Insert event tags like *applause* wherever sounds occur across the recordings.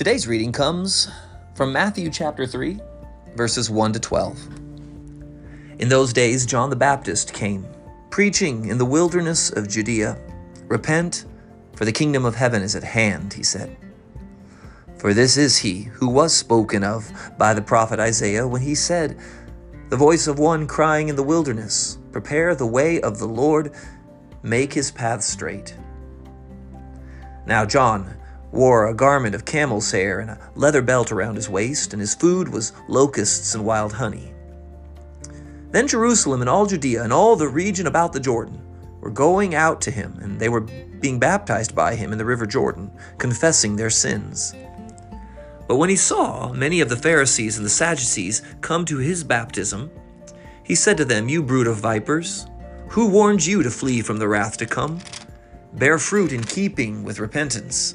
Today's reading comes from Matthew chapter 3, verses 1 to 12. In those days, John the Baptist came, preaching in the wilderness of Judea Repent, for the kingdom of heaven is at hand, he said. For this is he who was spoken of by the prophet Isaiah when he said, The voice of one crying in the wilderness, Prepare the way of the Lord, make his path straight. Now John wore a garment of camel's hair and a leather belt around his waist, and his food was locusts and wild honey. Then Jerusalem and all Judea and all the region about the Jordan were going out to him, and they were being baptized by him in the river Jordan, confessing their sins. But when he saw many of the Pharisees and the Sadducees come to his baptism, he said to them, You brood of vipers, who warned you to flee from the wrath to come? Bear fruit in keeping with repentance.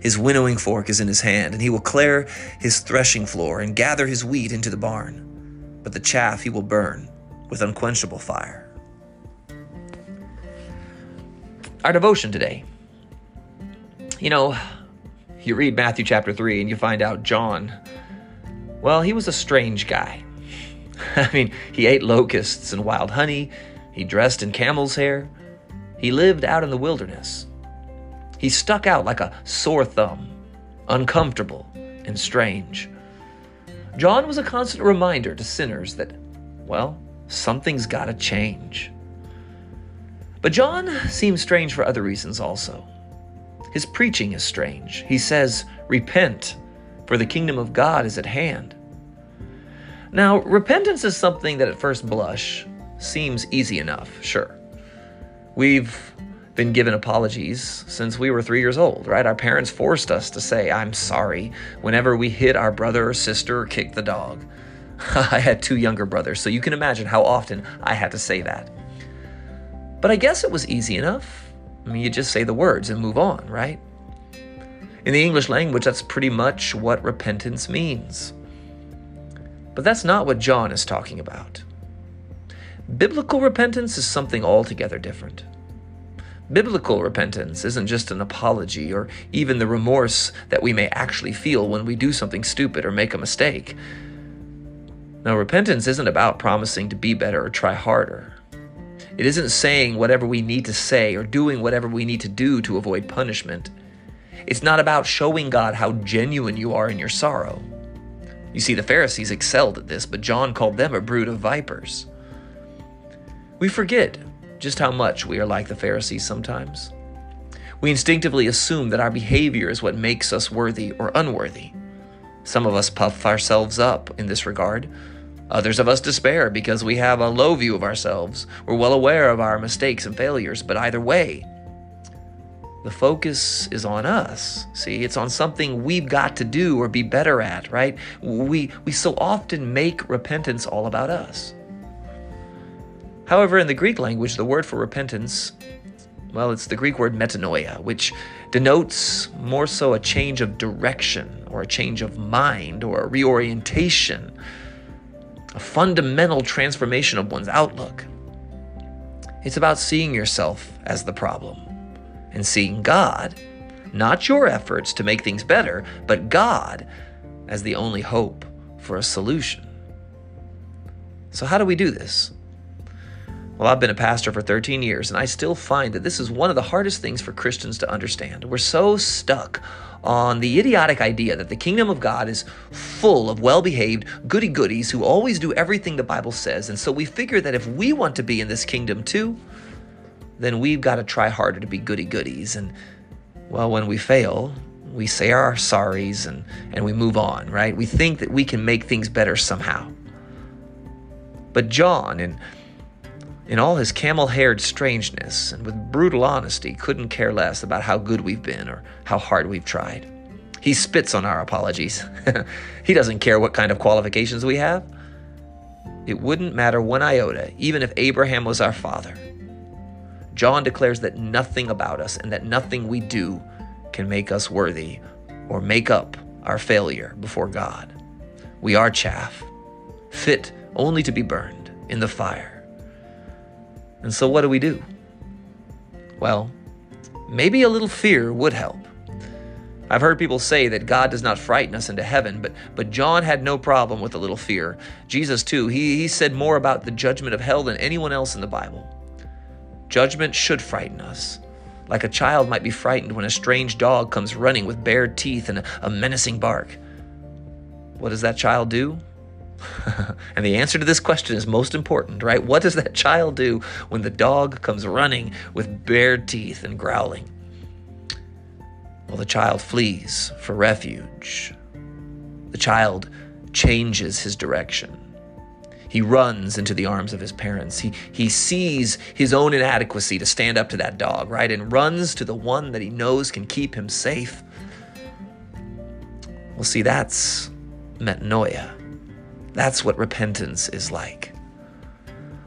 His winnowing fork is in his hand, and he will clear his threshing floor and gather his wheat into the barn. But the chaff he will burn with unquenchable fire. Our devotion today you know, you read Matthew chapter 3 and you find out John, well, he was a strange guy. *laughs* I mean, he ate locusts and wild honey, he dressed in camel's hair, he lived out in the wilderness. He stuck out like a sore thumb, uncomfortable and strange. John was a constant reminder to sinners that, well, something's got to change. But John seems strange for other reasons also. His preaching is strange. He says, Repent, for the kingdom of God is at hand. Now, repentance is something that at first blush seems easy enough, sure. We've been given apologies since we were three years old, right? Our parents forced us to say, I'm sorry, whenever we hit our brother or sister or kicked the dog. *laughs* I had two younger brothers, so you can imagine how often I had to say that. But I guess it was easy enough. I mean, you just say the words and move on, right? In the English language, that's pretty much what repentance means. But that's not what John is talking about. Biblical repentance is something altogether different. Biblical repentance isn't just an apology or even the remorse that we may actually feel when we do something stupid or make a mistake. No, repentance isn't about promising to be better or try harder. It isn't saying whatever we need to say or doing whatever we need to do to avoid punishment. It's not about showing God how genuine you are in your sorrow. You see, the Pharisees excelled at this, but John called them a brood of vipers. We forget just how much we are like the Pharisees sometimes. We instinctively assume that our behavior is what makes us worthy or unworthy. Some of us puff ourselves up in this regard, Others of us despair because we have a low view of ourselves. We're well aware of our mistakes and failures, but either way, the focus is on us. See, it's on something we've got to do or be better at, right? We, we so often make repentance all about us. However, in the Greek language, the word for repentance, well, it's the Greek word metanoia, which denotes more so a change of direction or a change of mind or a reorientation a fundamental transformation of one's outlook. It's about seeing yourself as the problem and seeing God, not your efforts to make things better, but God as the only hope for a solution. So, how do we do this? Well, I've been a pastor for 13 years, and I still find that this is one of the hardest things for Christians to understand. We're so stuck on the idiotic idea that the kingdom of God is full of well behaved, goody goodies who always do everything the Bible says. And so we figure that if we want to be in this kingdom too, then we've got to try harder to be goody goodies. And well, when we fail, we say our sorries and, and we move on, right? We think that we can make things better somehow. But John, in, in all his camel haired strangeness and with brutal honesty, couldn't care less about how good we've been or how hard we've tried. He spits on our apologies. *laughs* he doesn't care what kind of qualifications we have. It wouldn't matter one iota, even if Abraham was our father. John declares that nothing about us and that nothing we do can make us worthy or make up our failure before God. We are chaff, fit only to be burned in the fire. And so, what do we do? Well, maybe a little fear would help. I've heard people say that God does not frighten us into heaven, but, but John had no problem with a little fear. Jesus, too, he, he said more about the judgment of hell than anyone else in the Bible. Judgment should frighten us, like a child might be frightened when a strange dog comes running with bared teeth and a, a menacing bark. What does that child do? *laughs* and the answer to this question is most important, right? What does that child do when the dog comes running with bared teeth and growling? Well, the child flees for refuge. The child changes his direction. He runs into the arms of his parents. He, he sees his own inadequacy to stand up to that dog, right? And runs to the one that he knows can keep him safe. Well, see, that's metanoia. That's what repentance is like.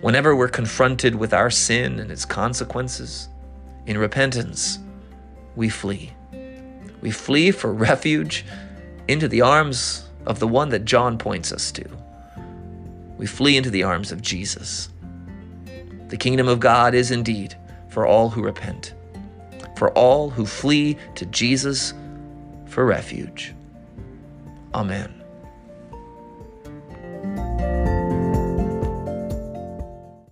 Whenever we're confronted with our sin and its consequences, in repentance, we flee. We flee for *laughs* refuge into the arms of the one that John points us to. We flee into the arms of Jesus. The kingdom of God is indeed for all who repent, for all who flee to Jesus for refuge. Amen.